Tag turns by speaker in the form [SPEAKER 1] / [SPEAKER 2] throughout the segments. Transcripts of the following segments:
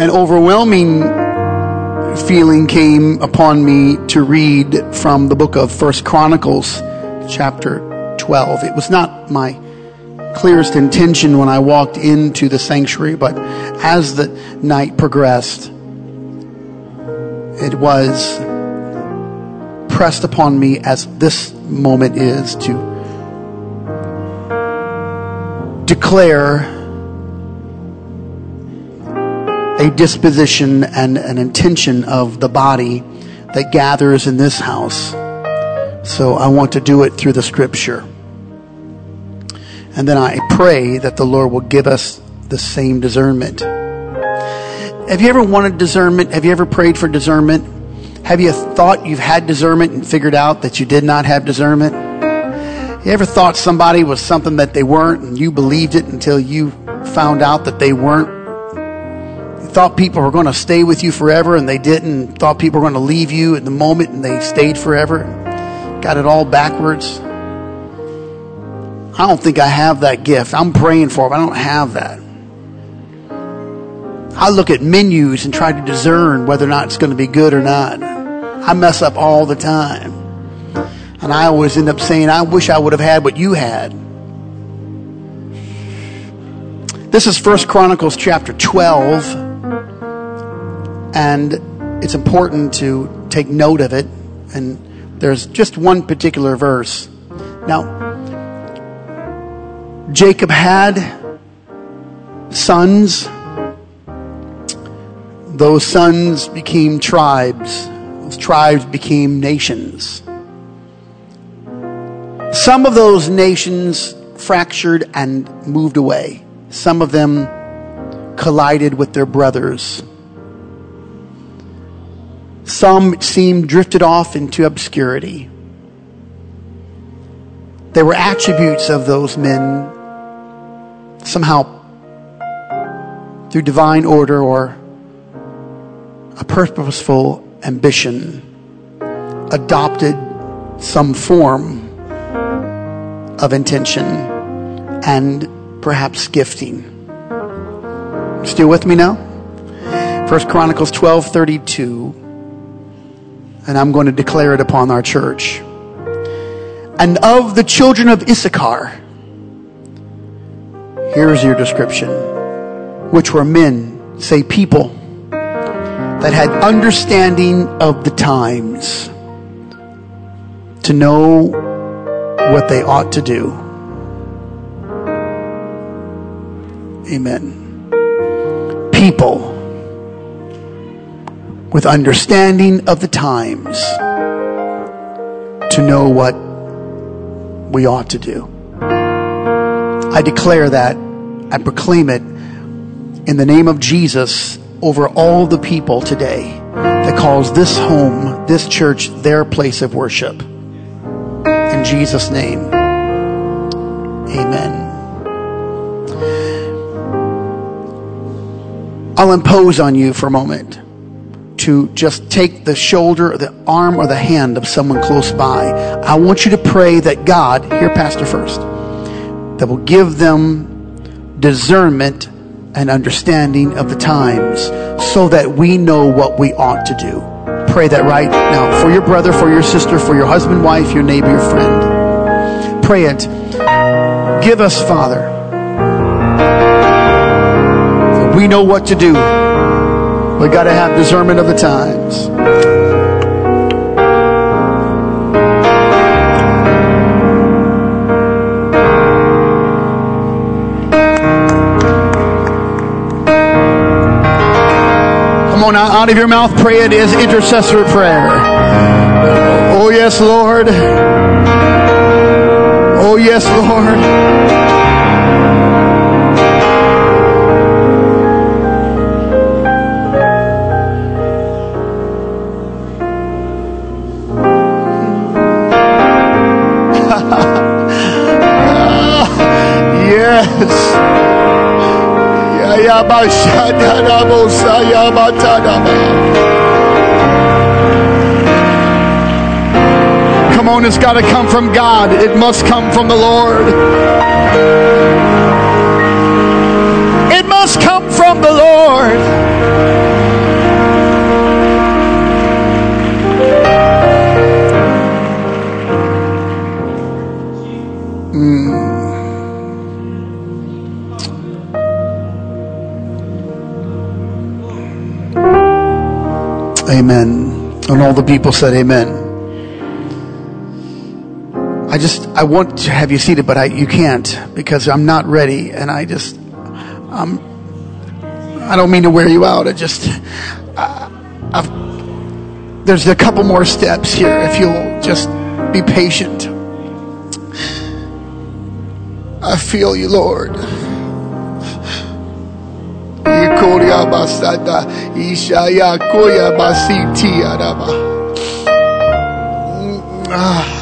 [SPEAKER 1] an overwhelming feeling came upon me to read from the book of First Chronicles, chapter 12. It was not my clearest intention when I walked into the sanctuary, but as the night progressed, it was pressed upon me as this moment is to declare a disposition and an intention of the body that gathers in this house. So I want to do it through the scripture. And then I pray that the Lord will give us the same discernment. Have you ever wanted discernment? Have you ever prayed for discernment? Have you thought you've had discernment and figured out that you did not have discernment? You ever thought somebody was something that they weren't and you believed it until you found out that they weren't? Thought people were going to stay with you forever and they didn't. Thought people were going to leave you at the moment and they stayed forever. Got it all backwards. I don't think I have that gift. I'm praying for it, I don't have that. I look at menus and try to discern whether or not it's going to be good or not. I mess up all the time. And I always end up saying, I wish I would have had what you had. This is First Chronicles chapter 12. And it's important to take note of it. And there's just one particular verse. Now, Jacob had sons. Those sons became tribes. Those tribes became nations. Some of those nations fractured and moved away. Some of them collided with their brothers. Some seemed drifted off into obscurity. There were attributes of those men somehow through divine order or a purposeful ambition adopted some form of intention and perhaps gifting. Still with me now? First Chronicles 12:32 and I'm going to declare it upon our church. And of the children of Issachar, here's your description, which were men, say people, that had understanding of the times to know what they ought to do. Amen. People with understanding of the times to know what we ought to do. I declare that, I proclaim it in the name of Jesus over all the people today that calls this home, this church, their place of worship. In Jesus' name, amen. I'll impose on you for a moment to just take the shoulder or the arm or the hand of someone close by. I want you to pray that God, here, Pastor first, that will give them discernment and understanding of the times so that we know what we ought to do. Pray that right now for your brother, for your sister, for your husband, wife, your neighbor, your friend. Pray it. Give us, Father. We know what to do. We got to have discernment of the times. Come on, out of your mouth, pray it is intercessory prayer. Oh, yes, Lord. Oh, yes, Lord. Come on, it's got to come from God. It must come from the Lord. It must come from the Lord. Amen. And all the people said amen. I just, I want to have you seated, but I, you can't because I'm not ready. And I just, I'm, I don't mean to wear you out. I just, I, I've, there's a couple more steps here if you'll just be patient. I feel you, Lord. Ah.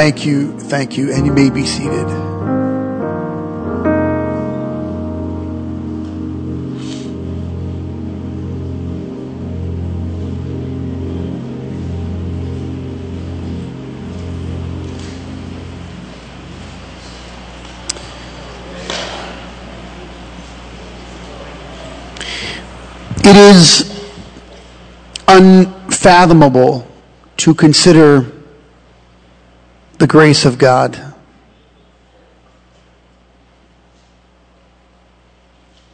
[SPEAKER 1] Thank you, thank you, and you may be seated. It is unfathomable to consider the grace of God.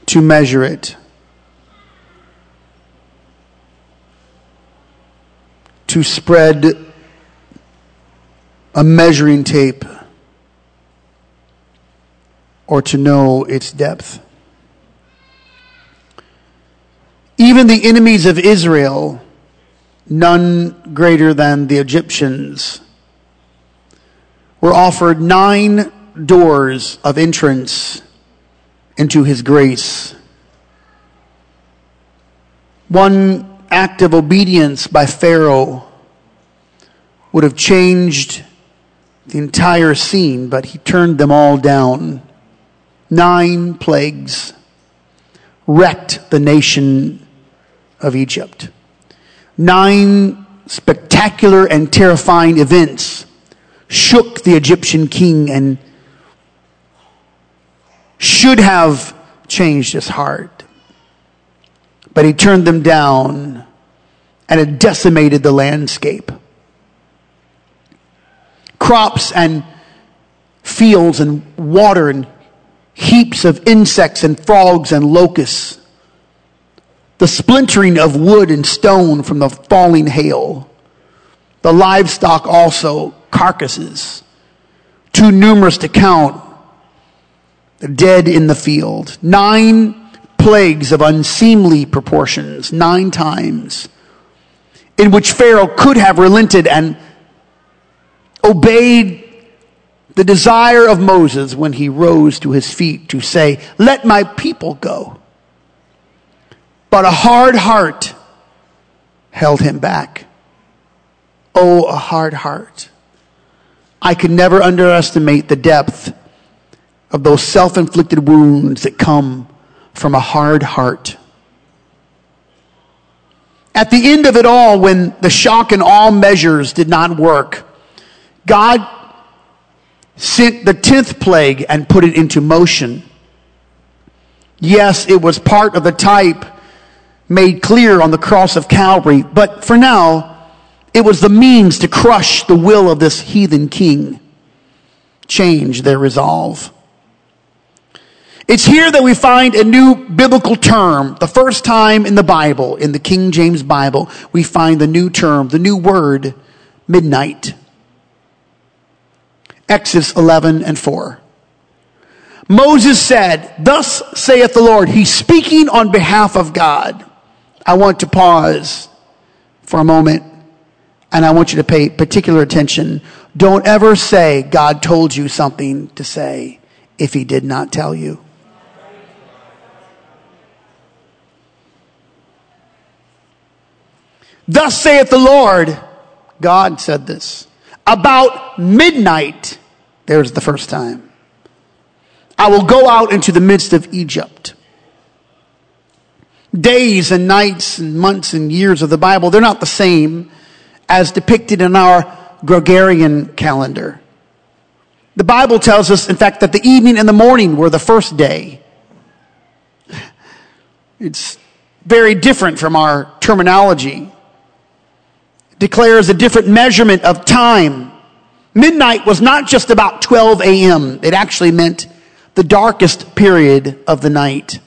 [SPEAKER 1] To measure it. To spread a measuring tape or to know its depth. Even the enemies of Israel, none greater than the Egyptians, were offered nine doors of entrance into his grace. One act of obedience by Pharaoh would have changed the entire scene, but he turned them all down. Nine plagues wrecked the nation of Egypt. Nine spectacular and terrifying events shook the Egyptian king and should have changed his heart. But he turned them down and it decimated the landscape. Crops and fields and water and heaps of insects and frogs and locusts. The splintering of wood and stone from the falling hail. The livestock also carcasses, too numerous to count, dead in the field. Nine plagues of unseemly proportions, nine times, in which Pharaoh could have relented and obeyed the desire of Moses when he rose to his feet to say, Let my people go. But a hard heart held him back. Oh, a hard heart. I could never underestimate the depth of those self inflicted wounds that come from a hard heart. At the end of it all, when the shock and all measures did not work, God sent the tenth plague and put it into motion. Yes, it was part of the type made clear on the cross of Calvary, but for now, it was the means to crush the will of this heathen king, change their resolve. It's here that we find a new biblical term. The first time in the Bible, in the King James Bible, we find the new term, the new word, midnight. Exodus 11 and 4. Moses said, Thus saith the Lord. He's speaking on behalf of God. I want to pause for a moment and I want you to pay particular attention. Don't ever say God told you something to say if he did not tell you. Thus saith the Lord, God said this, about midnight, there's the first time. I will go out into the midst of Egypt. Days and nights and months and years of the Bible, they're not the same as depicted in our Gregorian calendar. The Bible tells us, in fact, that the evening and the morning were the first day. It's very different from our terminology. It declares a different measurement of time. Midnight was not just about 12 a.m. It actually meant the darkest period of the night.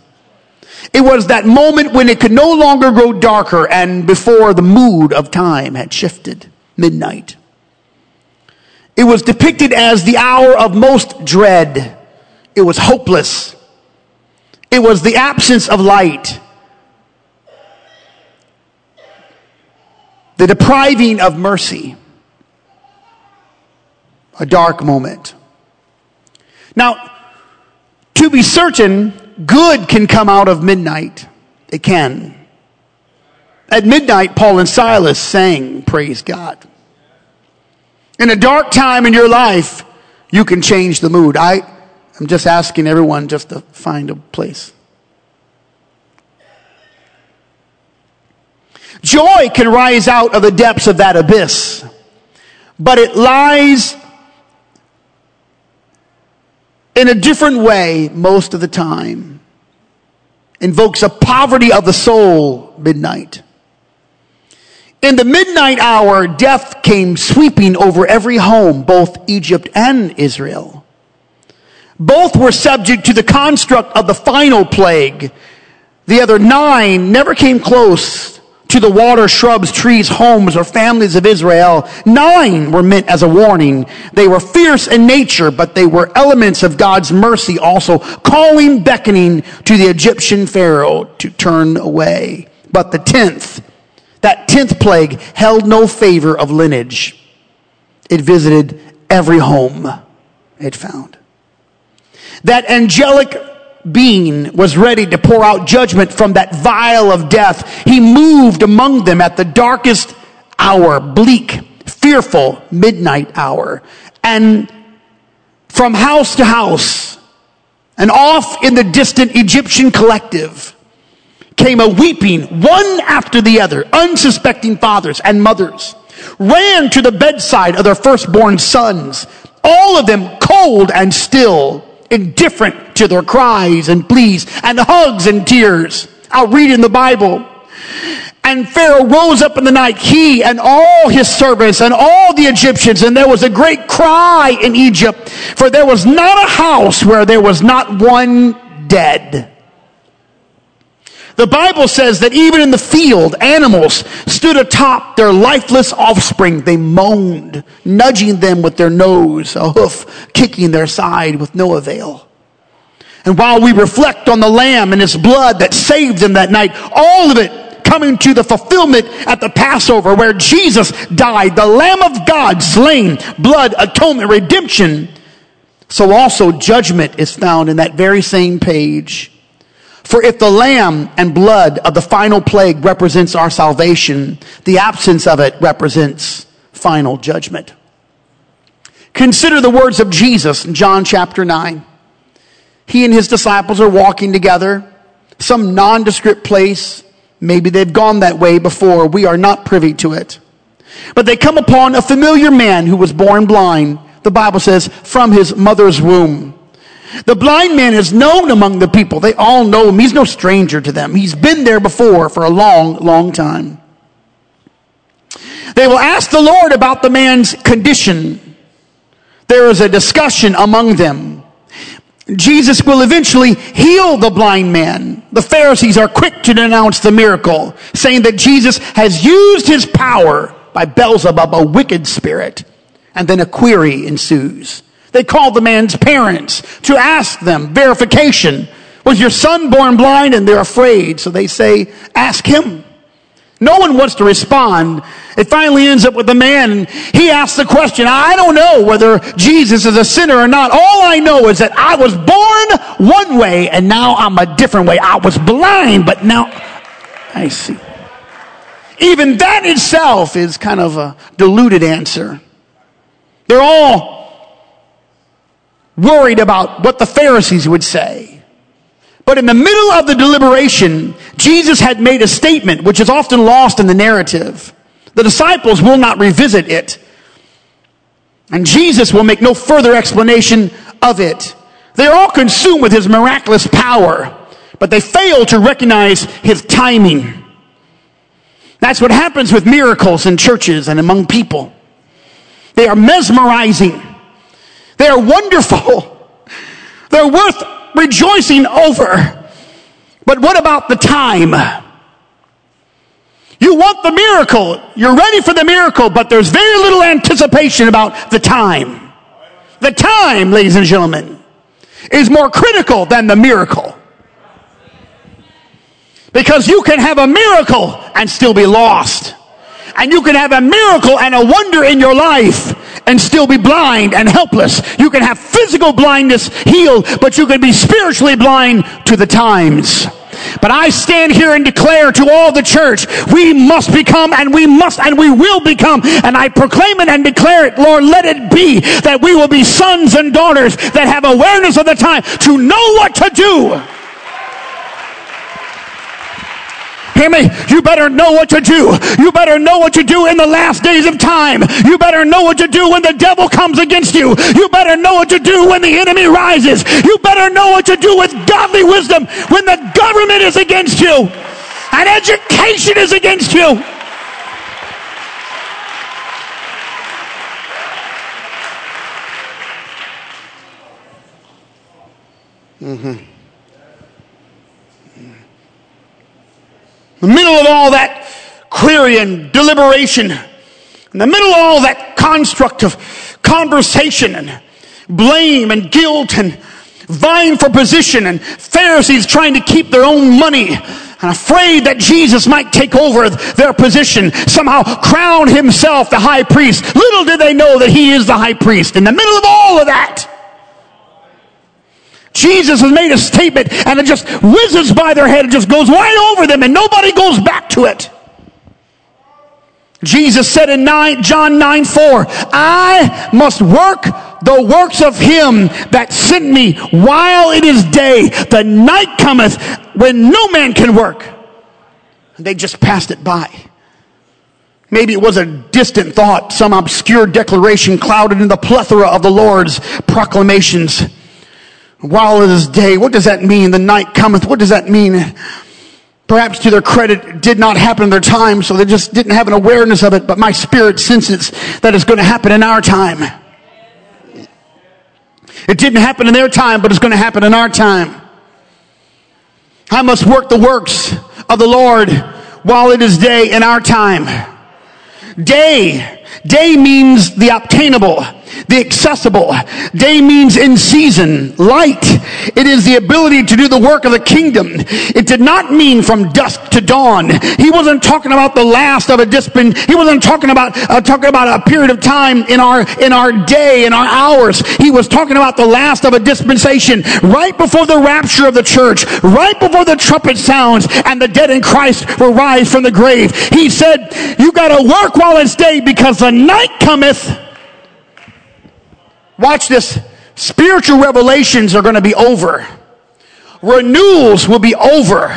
[SPEAKER 1] It was that moment when it could no longer grow darker and before the mood of time had shifted. Midnight. It was depicted as the hour of most dread. It was hopeless. It was the absence of light. The depriving of mercy. A dark moment. Now, to be certain, good can come out of midnight. It can. At midnight, Paul and Silas sang, Praise God. In a dark time in your life, you can change the mood. I, I'm just asking everyone just to find a place. Joy can rise out of the depths of that abyss, but it lies in a different way most of the time. Invokes a poverty of the soul, midnight. In the midnight hour, death came sweeping over every home, both Egypt and Israel. Both were subject to the construct of the final plague. The other nine never came close to the water, shrubs, trees, homes, or families of Israel. Nine were meant as a warning. They were fierce in nature, but they were elements of God's mercy also, calling, beckoning to the Egyptian Pharaoh to turn away. But the tenth, that tenth plague held no favor of lineage. It visited every home it found. That angelic being was ready to pour out judgment from that vial of death. He moved among them at the darkest hour, bleak, fearful midnight hour. And from house to house and off in the distant Egyptian collective came a weeping, one after the other, unsuspecting fathers and mothers ran to the bedside of their firstborn sons, all of them cold and still indifferent to their cries and pleas and hugs and tears. I'll read in the Bible. And Pharaoh rose up in the night, he and all his servants and all the Egyptians, and there was a great cry in Egypt, for there was not a house where there was not one dead. The Bible says that even in the field, animals stood atop their lifeless offspring. They moaned, nudging them with their nose, a hoof kicking their side with no avail. And while we reflect on the lamb and its blood that saved them that night, all of it coming to the fulfillment at the Passover where Jesus died, the Lamb of God slain, blood, atonement, redemption. So also judgment is found in that very same page. For if the lamb and blood of the final plague represents our salvation, the absence of it represents final judgment. Consider the words of Jesus in John chapter 9. He and his disciples are walking together, some nondescript place. Maybe they've gone that way before. We are not privy to it. But they come upon a familiar man who was born blind. The Bible says, from his mother's womb. The blind man is known among the people. They all know him. He's no stranger to them. He's been there before for a long, long time. They will ask the Lord about the man's condition. There is a discussion among them. Jesus will eventually heal the blind man. The Pharisees are quick to denounce the miracle, saying that Jesus has used his power by Beelzebub, a wicked spirit. And then a query ensues. They called the man's parents to ask them verification. Was your son born blind? And they're afraid. So they say, ask him. No one wants to respond. It finally ends up with the man, and he asks the question I don't know whether Jesus is a sinner or not. All I know is that I was born one way, and now I'm a different way. I was blind, but now I see. Even that itself is kind of a diluted answer. They're all worried about what the Pharisees would say. But in the middle of the deliberation, Jesus had made a statement which is often lost in the narrative. The disciples will not revisit it. And Jesus will make no further explanation of it. They're all consumed with his miraculous power, but they fail to recognize his timing. That's what happens with miracles in churches and among people. They are mesmerizing. They are wonderful. They're worth rejoicing over. But what about the time? You want the miracle. You're ready for the miracle, but there's very little anticipation about the time. The time, ladies and gentlemen, is more critical than the miracle. Because you can have a miracle and still be lost. And you can have a miracle and a wonder in your life and still be blind and helpless. You can have physical blindness healed, but you can be spiritually blind to the times. But I stand here and declare to all the church, we must become and we must and we will become. And I proclaim it and declare it, Lord, let it be that we will be sons and daughters that have awareness of the time to know what to do. Hear me? You better know what to do. You better know what to do in the last days of time. You better know what to do when the devil comes against you. You better know what to do when the enemy rises. You better know what to do with godly wisdom when the government is against you and education is against you. Mm-hmm. In the middle of all that query and deliberation, in the middle of all that construct of conversation and blame and guilt and vying for position and Pharisees trying to keep their own money and afraid that Jesus might take over their position, somehow crown himself the high priest. Little did they know that he is the high priest. In the middle of all of that, Jesus has made a statement and it just whizzes by their head and just goes right over them and nobody goes back to it. Jesus said in 9, John 9 4, I must work the works of him that sent me while it is day. The night cometh when no man can work. And they just passed it by. Maybe it was a distant thought, some obscure declaration clouded in the plethora of the Lord's proclamations. While it is day, what does that mean? The night cometh, what does that mean? Perhaps to their credit, it did not happen in their time, so they just didn't have an awareness of it, but my spirit senses that it's going to happen in our time. It didn't happen in their time, but it's going to happen in our time. I must work the works of the Lord while it is day in our time. Day. Day means the obtainable the accessible. Day means in season, light. It is the ability to do the work of the kingdom. It did not mean from dusk to dawn. He wasn't talking about the last of a discipline. He wasn't talking about uh, talking about a period of time in our in our day, in our hours. He was talking about the last of a dispensation, right before the rapture of the church, right before the trumpet sounds and the dead in Christ will rise from the grave. He said, "You got to work while it's day, because the night cometh." Watch this. Spiritual revelations are going to be over. Renewals will be over.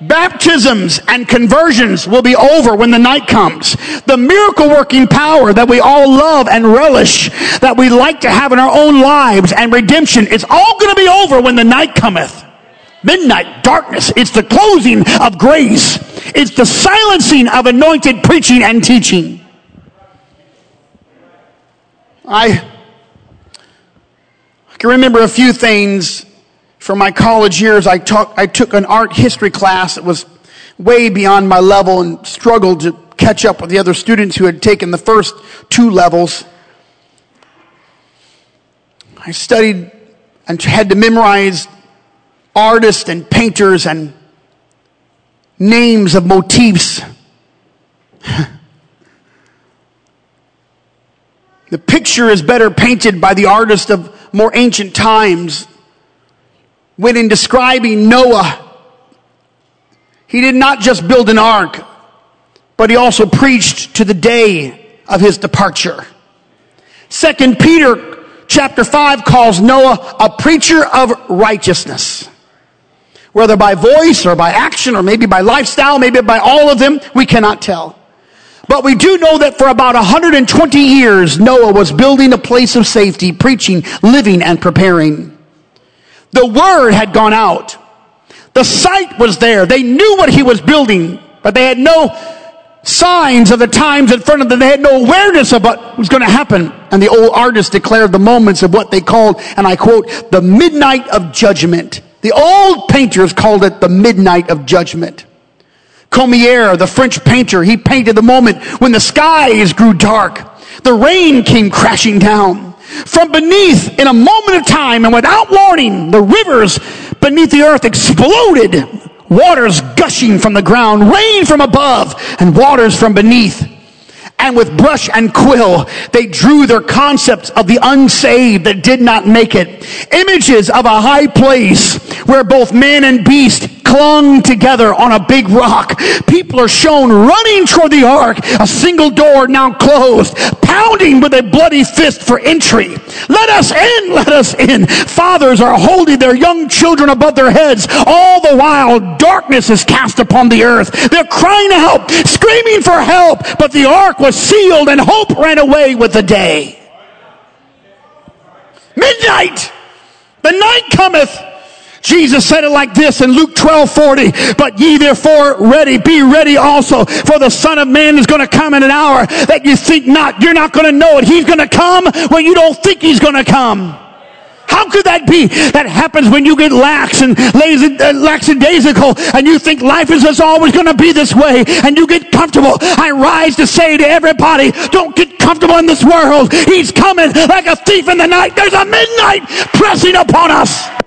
[SPEAKER 1] Baptisms and conversions will be over when the night comes. The miracle working power that we all love and relish, that we like to have in our own lives and redemption, it's all going to be over when the night cometh. Midnight, darkness, it's the closing of grace. It's the silencing of anointed preaching and teaching. I can remember a few things from my college years. I, talk, I took an art history class that was way beyond my level and struggled to catch up with the other students who had taken the first two levels. I studied and had to memorize artists and painters and names of motifs. the picture is better painted by the artist of more ancient times, when in describing Noah, he did not just build an ark, but he also preached to the day of his departure. Second Peter chapter 5 calls Noah a preacher of righteousness. Whether by voice or by action or maybe by lifestyle, maybe by all of them, we cannot tell. But we do know that for about 120 years, Noah was building a place of safety, preaching, living, and preparing. The word had gone out. The site was there. They knew what he was building, but they had no signs of the times in front of them. They had no awareness of what was going to happen. And the old artist declared the moments of what they called, and I quote, the midnight of judgment. The old painters called it the midnight of judgment. Cormeiller, the French painter, he painted the moment when the skies grew dark. The rain came crashing down. From beneath, in a moment of time and without warning, the rivers beneath the earth exploded. Waters gushing from the ground, rain from above, and waters from beneath and with brush and quill, they drew their concepts of the unsaved that did not make it. Images of a high place where both man and beast clung together on a big rock. People are shown running toward the ark, a single door now closed, pounding with a bloody fist for entry. Let us in, let us in. Fathers are holding their young children above their heads. All the while, darkness is cast upon the earth. They're crying out, screaming for help, but the ark was was sealed and hope ran away with the day. Midnight, the night cometh. Jesus said it like this in Luke 12 40. But ye therefore ready, be ready also, for the Son of Man is going to come in an hour that you think not. You're not going to know it. He's going to come when you don't think he's going to come. How could that be? That happens when you get lax and lazy, uh, lackadaisical and you think life is just always going to be this way and you get comfortable. I rise to say to everybody, don't get comfortable in this world. He's coming like a thief in the night. There's a midnight pressing upon us.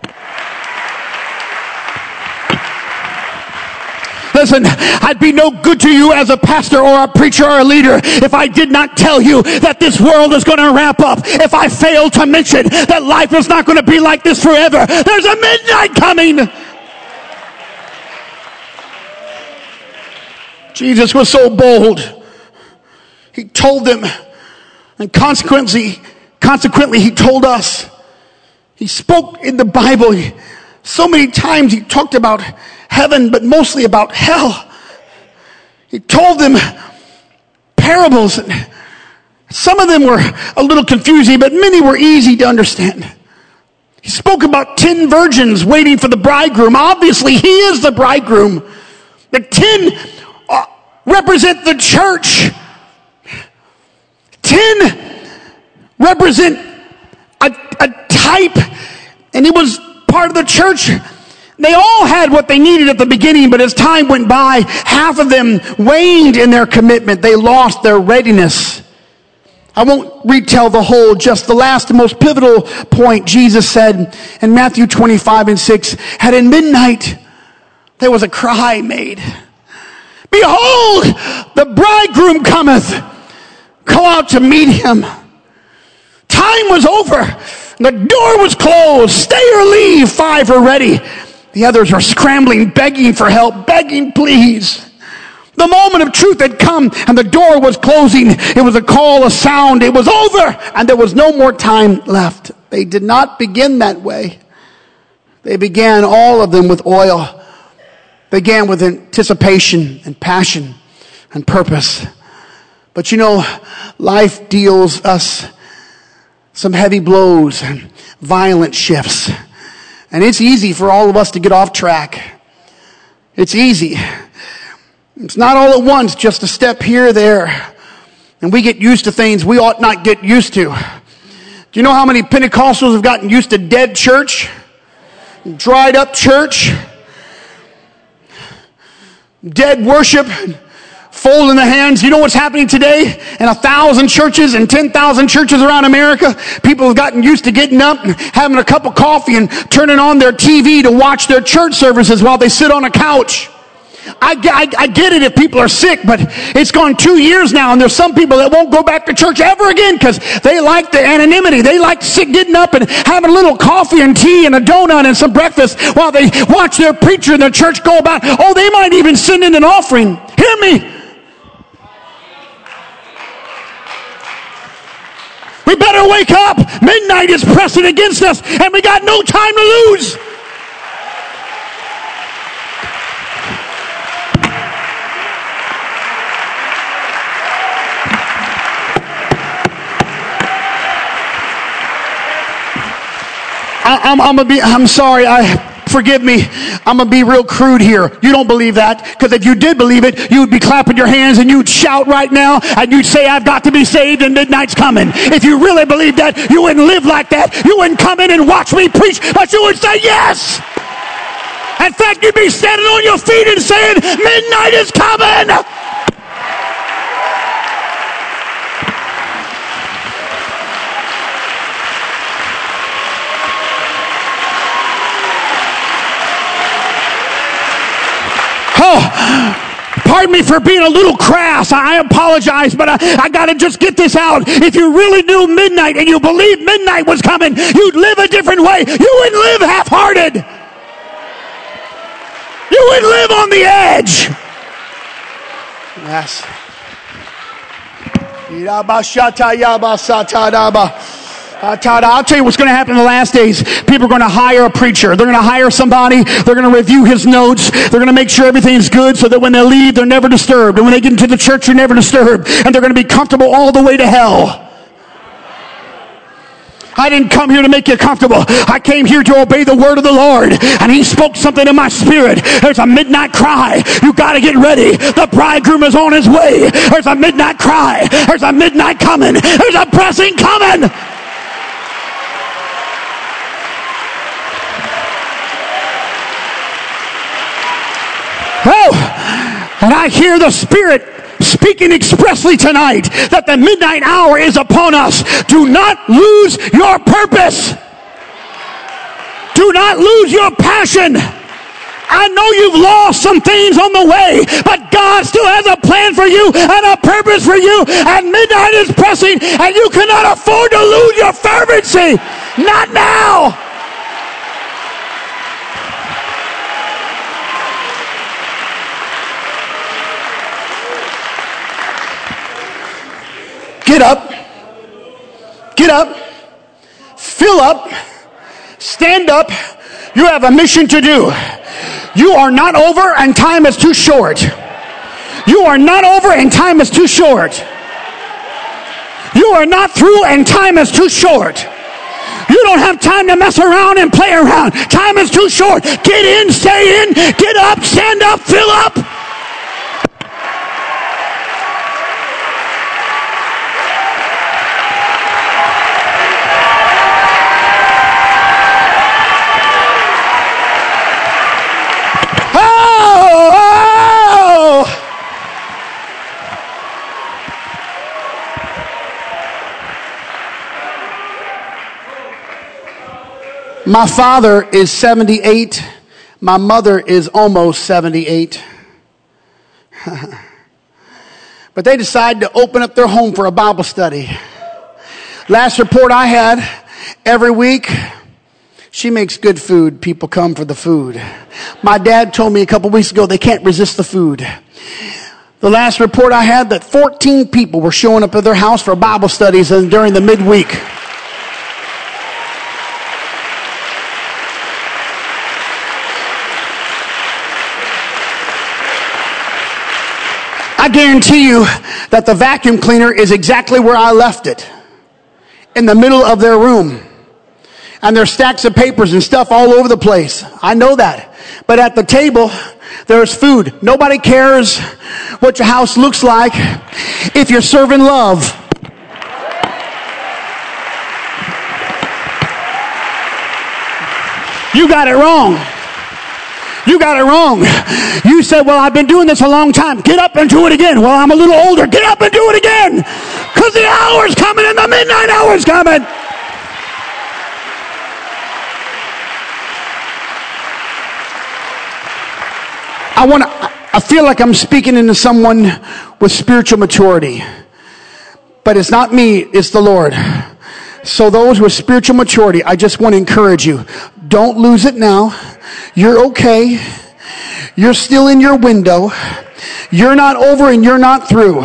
[SPEAKER 1] Listen, I'd be no good to you as a pastor or a preacher or a leader if I did not tell you that this world is going to wrap up. If I failed to mention that life is not going to be like this forever. There's a midnight coming. Jesus was so bold. He told them, and consequently, consequently, he told us. He spoke in the Bible so many times. He talked about heaven, but mostly about hell. He told them parables. Some of them were a little confusing, but many were easy to understand. He spoke about ten virgins waiting for the bridegroom. Obviously, he is the bridegroom. The ten uh, represent the church. Ten represent a, a type, and it was part of the church they all had what they needed at the beginning, but as time went by, half of them waned in their commitment. They lost their readiness. I won't retell the whole, just the last and most pivotal point Jesus said in Matthew 25 and 6, had in midnight, there was a cry made. Behold, the bridegroom cometh. Go out to meet him. Time was over. The door was closed. Stay or leave. Five are ready. The others are scrambling, begging for help, begging, please. The moment of truth had come and the door was closing. It was a call, a sound. It was over and there was no more time left. They did not begin that way. They began all of them with oil. They began with anticipation and passion and purpose. But you know, life deals us some heavy blows and violent shifts. And it's easy for all of us to get off track. It's easy. It's not all at once, just a step here, there. And we get used to things we ought not get used to. Do you know how many Pentecostals have gotten used to dead church? Dried up church? Dead worship? Folding the hands. You know what's happening today in a thousand churches and 10,000 churches around America? People have gotten used to getting up and having a cup of coffee and turning on their TV to watch their church services while they sit on a couch. I, I, I, get it if people are sick, but it's gone two years now, and there's some people that won't go back to church ever again because they like the anonymity. They like sit, getting up and having a little coffee and tea and a donut and some breakfast while they watch their preacher in their church go about. Oh, they might even send in an offering. Hear me. We better wake up. Midnight is pressing against us, and we got no time to lose. I, am gonna be, I'm sorry, I, forgive me, I'm gonna be real crude here. You don't believe that, because if you did believe it, you would be clapping your hands and you'd shout right now and you'd say, I've got to be saved and midnight's coming. If you really believed that, you wouldn't live like that. You wouldn't come in and watch me preach, but you would say, Yes! In fact, you'd be standing on your feet and saying, Midnight is coming! Pardon me for being a little crass. I apologize, but I, I got to just get this out. If you really knew midnight and you believed midnight was coming, you'd live a different way. You wouldn't live half hearted. You wouldn't live on the edge. Yes. Uh, Todd, I'll tell you what's going to happen in the last days. People are going to hire a preacher. They're going to hire somebody. They're going to review his notes. They're going to make sure everything's good so that when they leave, they're never disturbed. And when they get into the church, they're never disturbed. And they're going to be comfortable all the way to hell. I didn't come here to make you comfortable. I came here to obey the word of the Lord. And he spoke something in my spirit. There's a midnight cry. You got to get ready. The bridegroom is on his way. There's a midnight cry. There's a midnight coming. There's a pressing coming. Oh, and I hear the Spirit speaking expressly tonight that the midnight hour is upon us. Do not lose your purpose. Do not lose your passion. I know you've lost some things on the way, but God still has a plan for you and a purpose for you. And midnight is pressing, and you cannot afford to lose your fervency. Not now. Get up. Get up. Fill up. Stand up. You have a mission to do. You are not over and time is too short. You are not over and time is too short. You are not through and time is too short. You don't have time to mess around and play around. Time is too short. Get in, stay in, get up, stand up, fill up. My father is 78. My mother is almost 78. but they decided to open up their home for a Bible study. Last report I had, every week, she makes good food. People come for the food. My dad told me a couple weeks ago they can't resist the food. The last report I had that 14 people were showing up at their house for Bible studies during the midweek. I guarantee you that the vacuum cleaner is exactly where I left it in the middle of their room. And there's stacks of papers and stuff all over the place. I know that. But at the table, there's food. Nobody cares what your house looks like if you're serving love. You got it wrong. You got it wrong. You said, Well, I've been doing this a long time. Get up and do it again. Well, I'm a little older. Get up and do it again. Because the hour's coming and the midnight hour's coming. I want to, I feel like I'm speaking into someone with spiritual maturity. But it's not me, it's the Lord. So those with spiritual maturity, I just want to encourage you. Don't lose it now. You're okay. You're still in your window. You're not over and you're not through.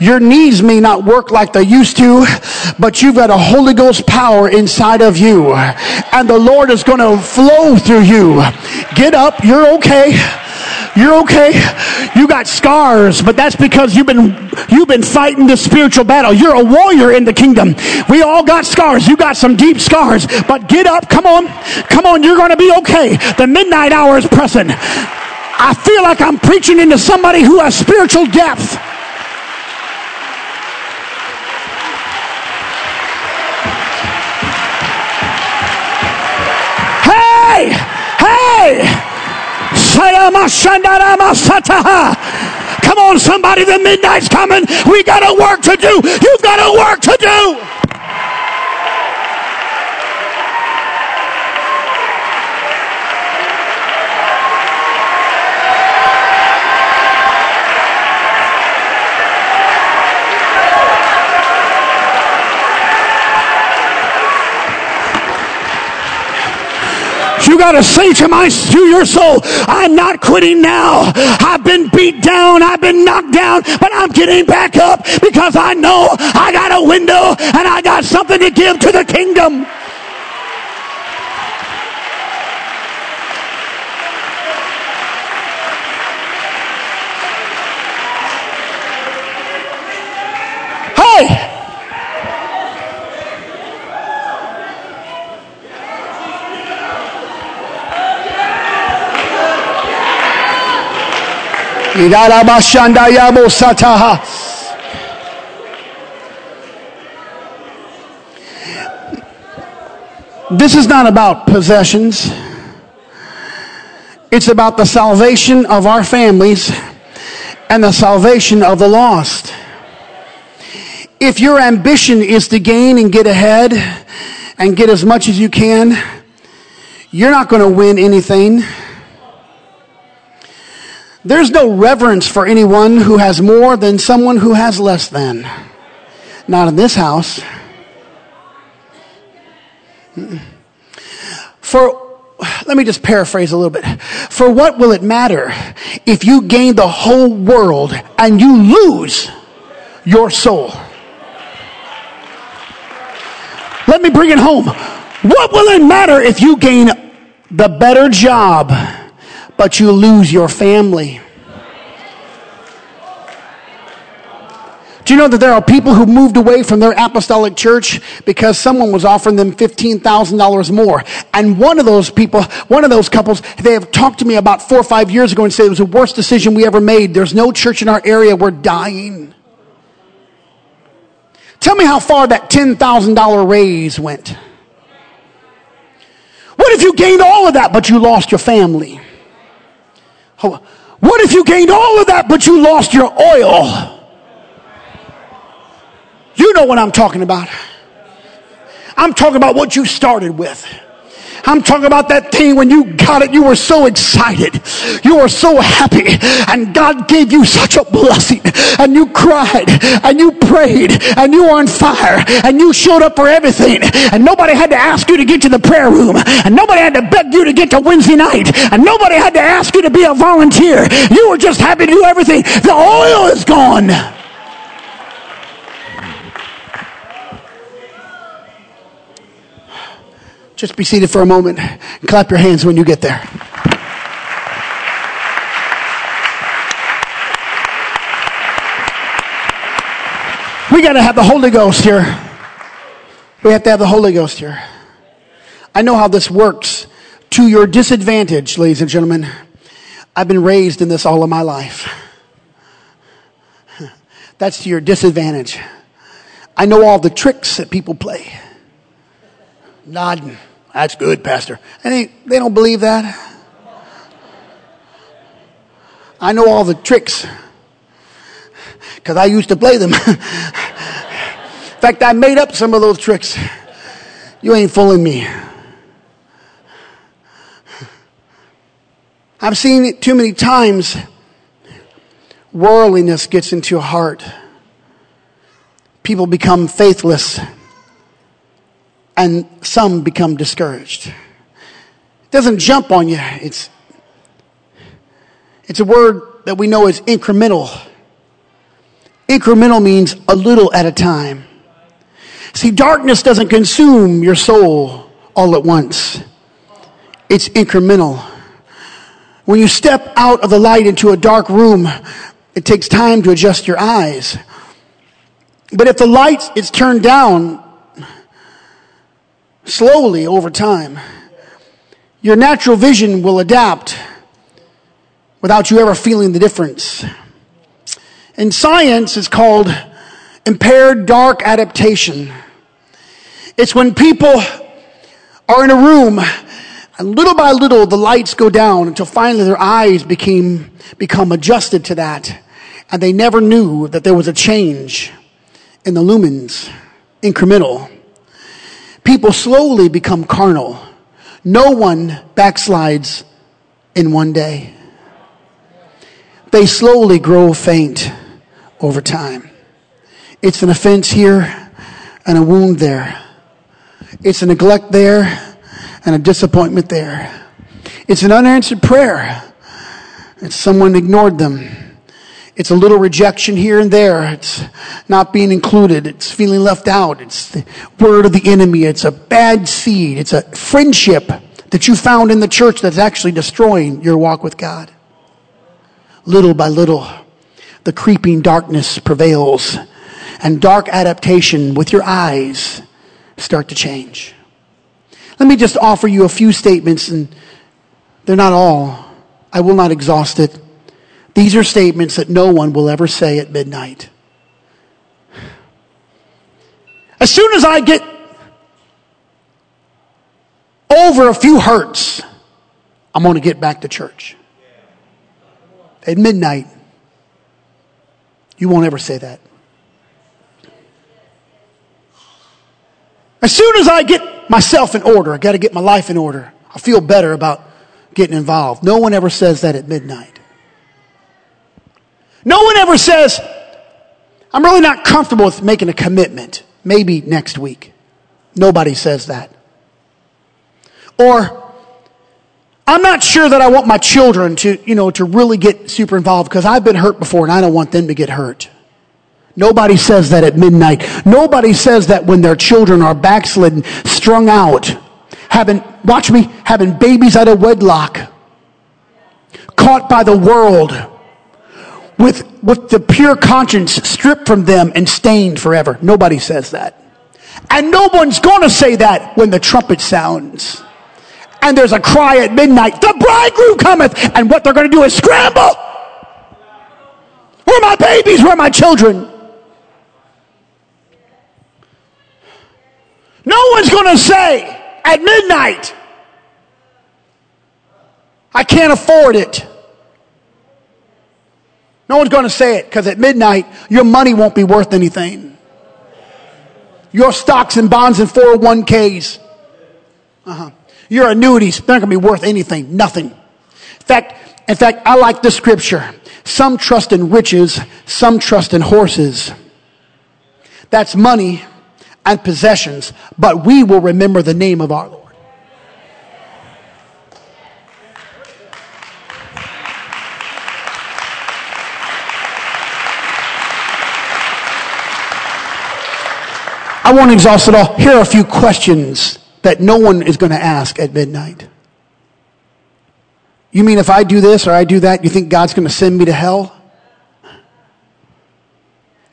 [SPEAKER 1] Your knees may not work like they used to, but you've got a Holy Ghost power inside of you. And the Lord is going to flow through you. Get up. You're okay. You're okay. You got scars, but that's because you've been you've been fighting the spiritual battle. You're a warrior in the kingdom. We all got scars. You got some deep scars, but get up. Come on. Come on. You're going to be okay. The midnight hour is pressing. I feel like I'm preaching into somebody who has spiritual depth. Hey! Hey! Come on, somebody, the midnight's coming. We got a work to do. You've got a work to do. You got to say to my to your soul, I'm not quitting now. I've been beat down, I've been knocked down, but I'm getting back up because I know I got a window and I got something to give to the kingdom. Hey! This is not about possessions. It's about the salvation of our families and the salvation of the lost. If your ambition is to gain and get ahead and get as much as you can, you're not going to win anything. There's no reverence for anyone who has more than someone who has less than. Not in this house. For, let me just paraphrase a little bit. For what will it matter if you gain the whole world and you lose your soul? Let me bring it home. What will it matter if you gain the better job? But you lose your family. Do you know that there are people who moved away from their apostolic church because someone was offering them $15,000 more? And one of those people, one of those couples, they have talked to me about four or five years ago and said it was the worst decision we ever made. There's no church in our area. We're dying. Tell me how far that $10,000 raise went. What if you gained all of that, but you lost your family? What if you gained all of that, but you lost your oil? You know what I'm talking about. I'm talking about what you started with. I'm talking about that thing when you got it, you were so excited. You were so happy. And God gave you such a blessing. And you cried and you prayed and you were on fire and you showed up for everything. And nobody had to ask you to get to the prayer room. And nobody had to beg you to get to Wednesday night. And nobody had to ask you to be a volunteer. You were just happy to do everything. The oil is gone. Just be seated for a moment and clap your hands when you get there. We got to have the Holy Ghost here. We have to have the Holy Ghost here. I know how this works to your disadvantage, ladies and gentlemen. I've been raised in this all of my life. That's to your disadvantage. I know all the tricks that people play nodding. That's good, Pastor. And they, they don't believe that. I know all the tricks because I used to play them. In fact, I made up some of those tricks. You ain't fooling me. I've seen it too many times. Worldliness gets into your heart. People become faithless and some become discouraged. It doesn't jump on you. It's, it's a word that we know is incremental. Incremental means a little at a time. See, darkness doesn't consume your soul all at once. It's incremental. When you step out of the light into a dark room, it takes time to adjust your eyes. But if the light is turned down slowly over time, your natural vision will adapt without you ever feeling the difference. In science, it's called impaired dark adaptation. It's when people are in a room and little by little the lights go down until finally their eyes became, become adjusted to that. And they never knew that there was a change in the lumens, incremental. People slowly become carnal. No one backslides in one day. They slowly grow faint over time. It's an offense here and a wound there. It's a neglect there and a disappointment there. It's an unanswered prayer. It's someone ignored them. It's a little rejection here and there. It's not being included. It's feeling left out. It's the word of the enemy. It's a bad seed. It's a friendship that you found in the church that's actually destroying your walk with God. Little by little, the creeping darkness prevails and dark adaptation with your eyes start to change. Let me just offer you a few statements, and they're not all. I will not exhaust it. These are statements that no one will ever say at midnight. As soon as I get over a few hurts, I'm going to get back to church. At midnight, you won't ever say that. As soon as I get myself in order, I got to get my life in order. I feel better about getting involved. No one ever says that at midnight. No one ever says, I'm really not comfortable with making a commitment. Maybe next week. Nobody says that. Or, I'm not sure that I want my children to, you know, to really get super involved because I've been hurt before and I don't want them to get hurt. Nobody says that at midnight. Nobody says that when their children are backslidden, strung out, having, watch me, having babies out of wedlock, caught by the world, with, with the pure conscience stripped from them and stained forever. Nobody says that. And no one's going to say that when the trumpet sounds. And there's a cry at midnight, the bridegroom cometh. And what they're going to do is scramble. Where are my babies? Where are my children? No one's going to say at midnight, I can't afford it. No one's going to say it because at midnight, your money won't be worth anything. Your stocks and bonds and 401ks, uh-huh. your annuities, they're not going to be worth anything, nothing. In fact, in fact, I like this scripture. Some trust in riches, some trust in horses. That's money and possessions, but we will remember the name of our Lord. I won't exhaust it all. Here are a few questions that no one is going to ask at midnight. You mean if I do this or I do that, you think God's going to send me to hell?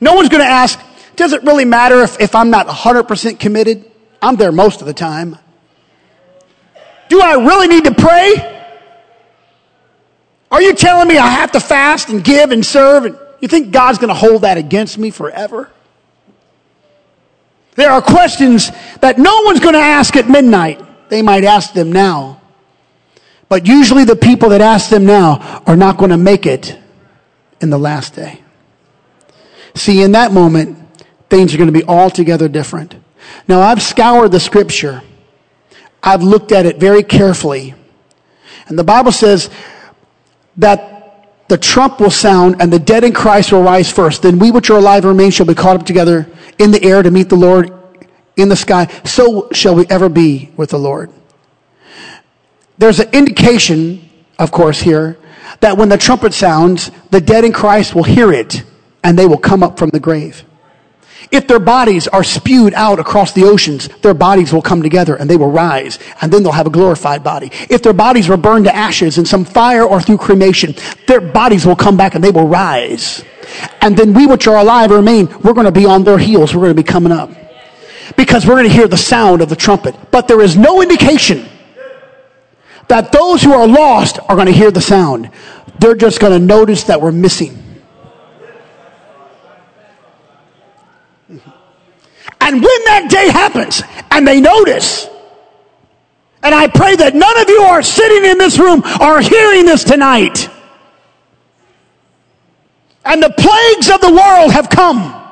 [SPEAKER 1] No one's going to ask, does it really matter if, if I'm not 100% committed? I'm there most of the time. Do I really need to pray? Are you telling me I have to fast and give and serve? And you think God's going to hold that against me forever? There are questions that no one's going to ask at midnight. They might ask them now. But usually the people that ask them now are not going to make it in the last day. See, in that moment, things are going to be altogether different. Now, I've scoured the scripture. I've looked at it very carefully. And the Bible says that the trump will sound and the dead in Christ will rise first. Then we which are alive and remain shall be caught up together in the air to meet the Lord in the sky. So shall we ever be with the Lord. There's an indication of course, here, that when the trumpet sounds, the dead in Christ will hear it and they will come up from the grave. If their bodies are spewed out across the oceans, their bodies will come together and they will rise, and then they'll have a glorified body. If their bodies were burned to ashes in some fire or through cremation, their bodies will come back and they will rise. And then we which are alive remain, we're going to be on their heels. We're going to be coming up. Because we're going to hear the sound of the trumpet. But there is no indication that those who are lost are going to hear the sound. They're just going to notice that we're missing. And when that day happens and they notice, and I pray that none of you are sitting in this room are hearing this tonight. And the plagues of the world have come.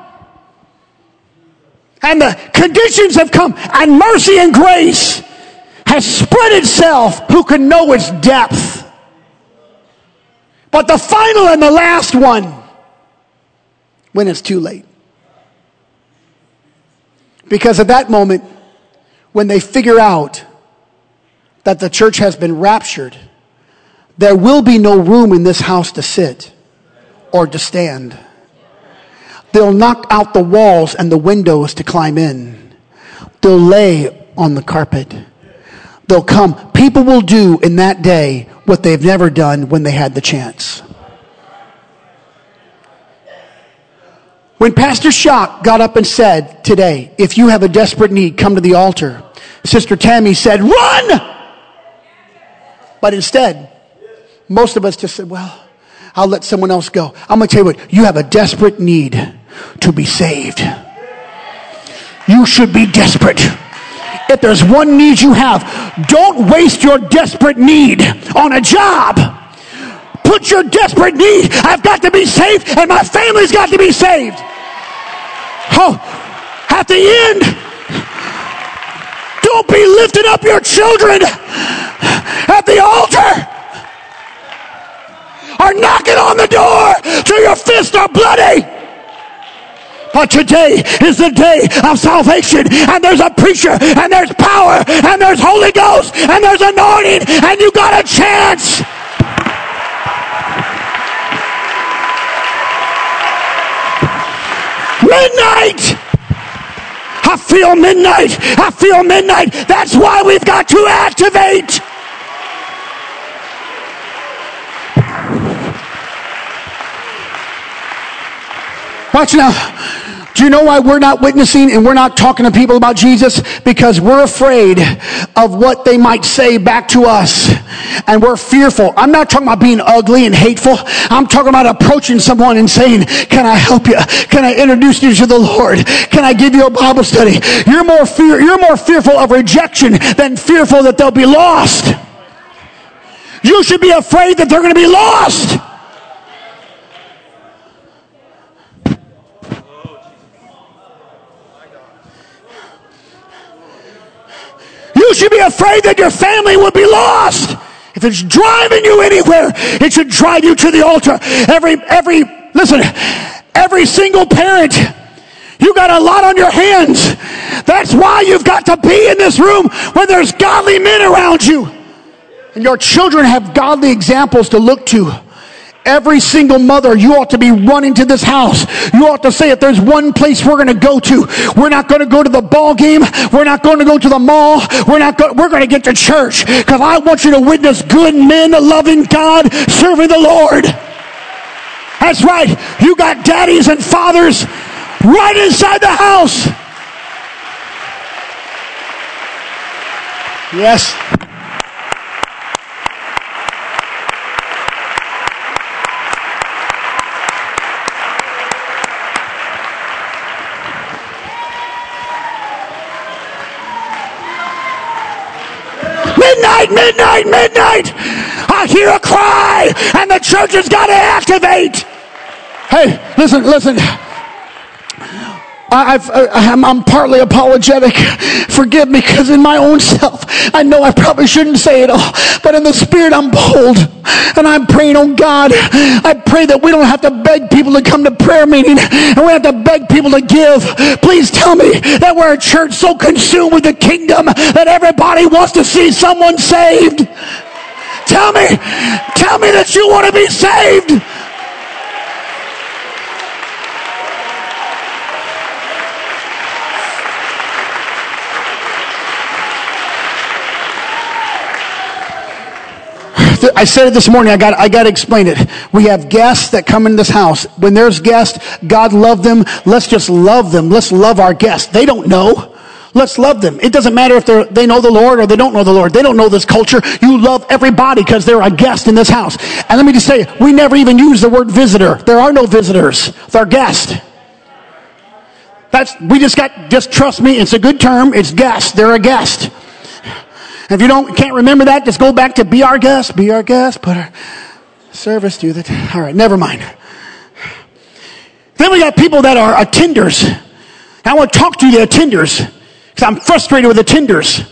[SPEAKER 1] And the conditions have come. And mercy and grace has spread itself. Who can know its depth? But the final and the last one, when it's too late. Because at that moment, when they figure out that the church has been raptured, there will be no room in this house to sit or to stand. They'll knock out the walls and the windows to climb in. They'll lay on the carpet. They'll come. People will do in that day what they've never done when they had the chance. When Pastor Shock got up and said today, if you have a desperate need, come to the altar, Sister Tammy said, run! But instead, most of us just said, well, I'll let someone else go. I'm going to tell you what, you have a desperate need to be saved. You should be desperate. If there's one need you have, don't waste your desperate need on a job. Put your desperate need, I've got to be saved and my family's got to be saved. Oh, at the end, don't be lifting up your children at the altar or knocking on the door till your fists are bloody. But today is the day of salvation, and there's a preacher, and there's power, and there's Holy Ghost, and there's anointing, and you got a chance. Midnight! I feel midnight. I feel midnight. That's why we've got to activate. Watch now. Do you know why we're not witnessing and we're not talking to people about Jesus? Because we're afraid of what they might say back to us. And we're fearful. I'm not talking about being ugly and hateful. I'm talking about approaching someone and saying, can I help you? Can I introduce you to the Lord? Can I give you a Bible study? You're more fear, you're more fearful of rejection than fearful that they'll be lost. You should be afraid that they're going to be lost. You should be afraid that your family will be lost. If it's driving you anywhere, it should drive you to the altar. Every, every, listen, every single parent, you got a lot on your hands. That's why you've got to be in this room when there's godly men around you. And your children have godly examples to look to. Every single mother, you ought to be running to this house. You ought to say, if there's one place we're going to go to, we're not going to go to the ball game. We're not going to go to the mall. We're not we're going to get to church because I want you to witness good men loving God, serving the Lord. That's right. You got daddies and fathers right inside the house. Yes. Midnight, midnight, midnight. I hear a cry, and the church has got to activate. Hey, listen, listen. I've, I'm, I'm partly apologetic. Forgive me because in my own self, I know I probably shouldn't say it all, but in the spirit, I'm bold. And I'm praying, oh God, I pray that we don't have to beg people to come to prayer meeting and we have to beg people to give. Please tell me that we're a church so consumed with the kingdom that everybody wants to see someone saved. Tell me, tell me that you want to be saved. I said it this morning. I got, I got to explain it. We have guests that come in this house. When there's guests, God love them. Let's just love them. Let's love our guests. They don't know. Let's love them. It doesn't matter if they they know the Lord or they don't know the Lord. They don't know this culture. You love everybody because they're a guest in this house. And let me just say, we never even use the word visitor. There are no visitors. They're guests. That's, we just got, just trust me, it's a good term. It's guest. They're a guest. If you don't can't remember that, just go back to be our guest, be our guest, put our service, do that. All right, never mind. Then we got people that are attenders. I want to talk to the attenders, because I'm frustrated with attenders.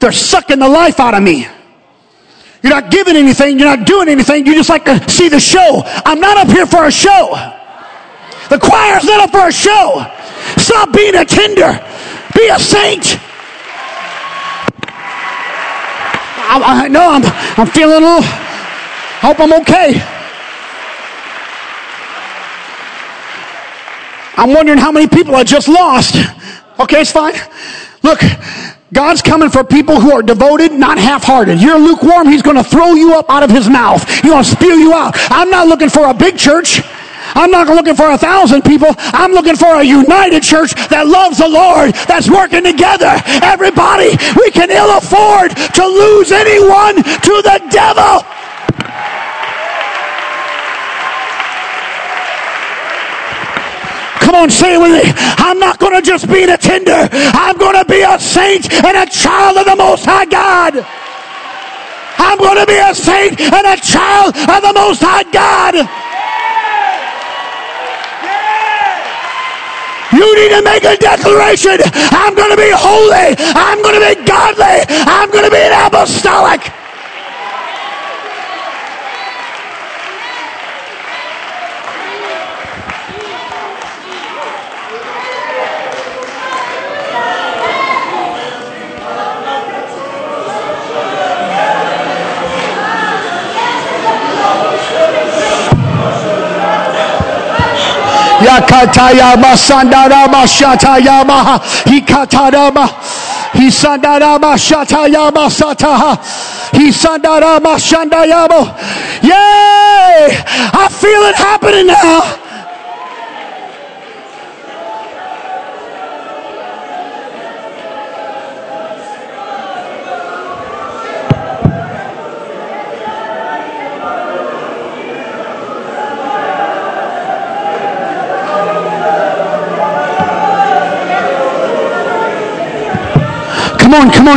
[SPEAKER 1] They're sucking the life out of me. You're not giving anything. You're not doing anything. You just like to see the show. I'm not up here for a show. The choir's not up for a show. Stop being a tender. Be a saint. I, I know I'm, I'm feeling a little, hope I'm okay. I'm wondering how many people I just lost. Okay, it's fine. Look, God's coming for people who are devoted, not half-hearted. You're lukewarm, He's to throw you up out of His mouth. He's to spew you out. I'm not looking for a big church. I'm not looking for a thousand people. I'm looking for a united church that loves the Lord, that's working together. Everybody, we can ill afford to lose anyone to the devil. Come on, say it with me. I'm not going to just be an attender. I'm going to be a saint and a child of the Most High God. I'm going to be a saint and a child of the Most High God. You need to make a declaration. I'm going to be holy. I'm going to be godly. I'm going to be an apostolic. Yakatayama Sandarama Shatayama Hikatarama Hisandarama Shatayama Sataha Hisandarama Shandayamo Yay! I feel it happening now.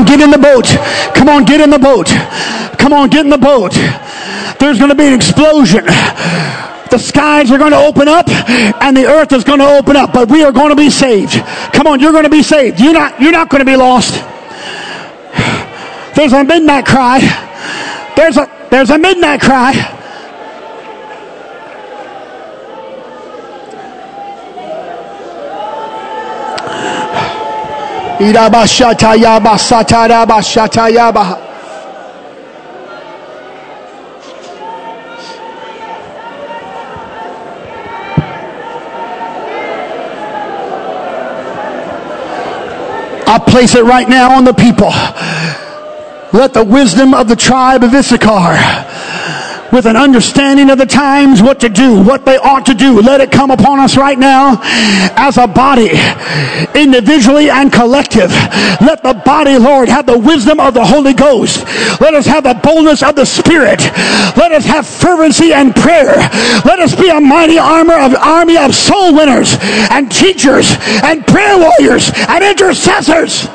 [SPEAKER 1] Get in the boat. Come on, get in the boat. Come on, get in the boat. There's going to be an explosion. The skies are going to open up and the earth is going to open up, but we are going to be saved. Come on, you're going to be saved. You're not, you're not going to be lost. There's a midnight cry. There's a, there's a midnight cry. I place it right now on the people. Let the wisdom of the tribe of Issachar with an understanding of the times, what to do, what they ought to do. Let it come upon us right now as a body, individually and collective. Let the body, Lord, have the wisdom of the Holy Ghost. Let us have the boldness of the Spirit. Let us have fervency and prayer. Let us be a mighty armor of army of soul winners and teachers and prayer warriors and intercessors.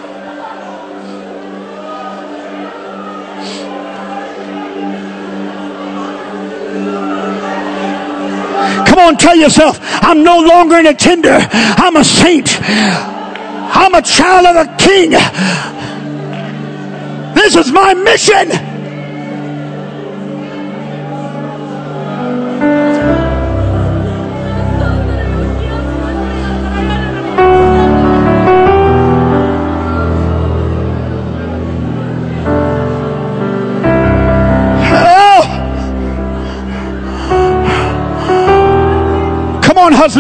[SPEAKER 1] On, tell yourself, I'm no longer an attender. I'm a saint. I'm a child of the king. This is my mission.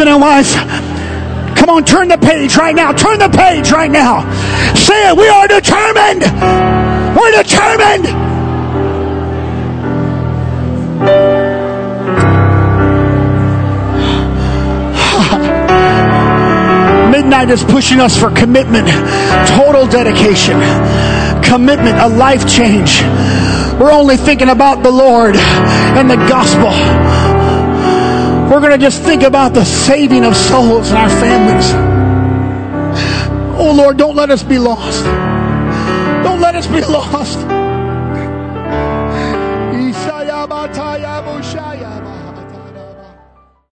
[SPEAKER 1] Husband and wife. Come on, turn the page right now. Turn the page right now. Say it. We are determined. We're determined. Midnight is pushing us for commitment, total dedication, commitment, a life change. We're only thinking about the Lord and the gospel. We're going to just think about the saving of souls in our families. Oh Lord, don't let us be lost. Don't let us be lost.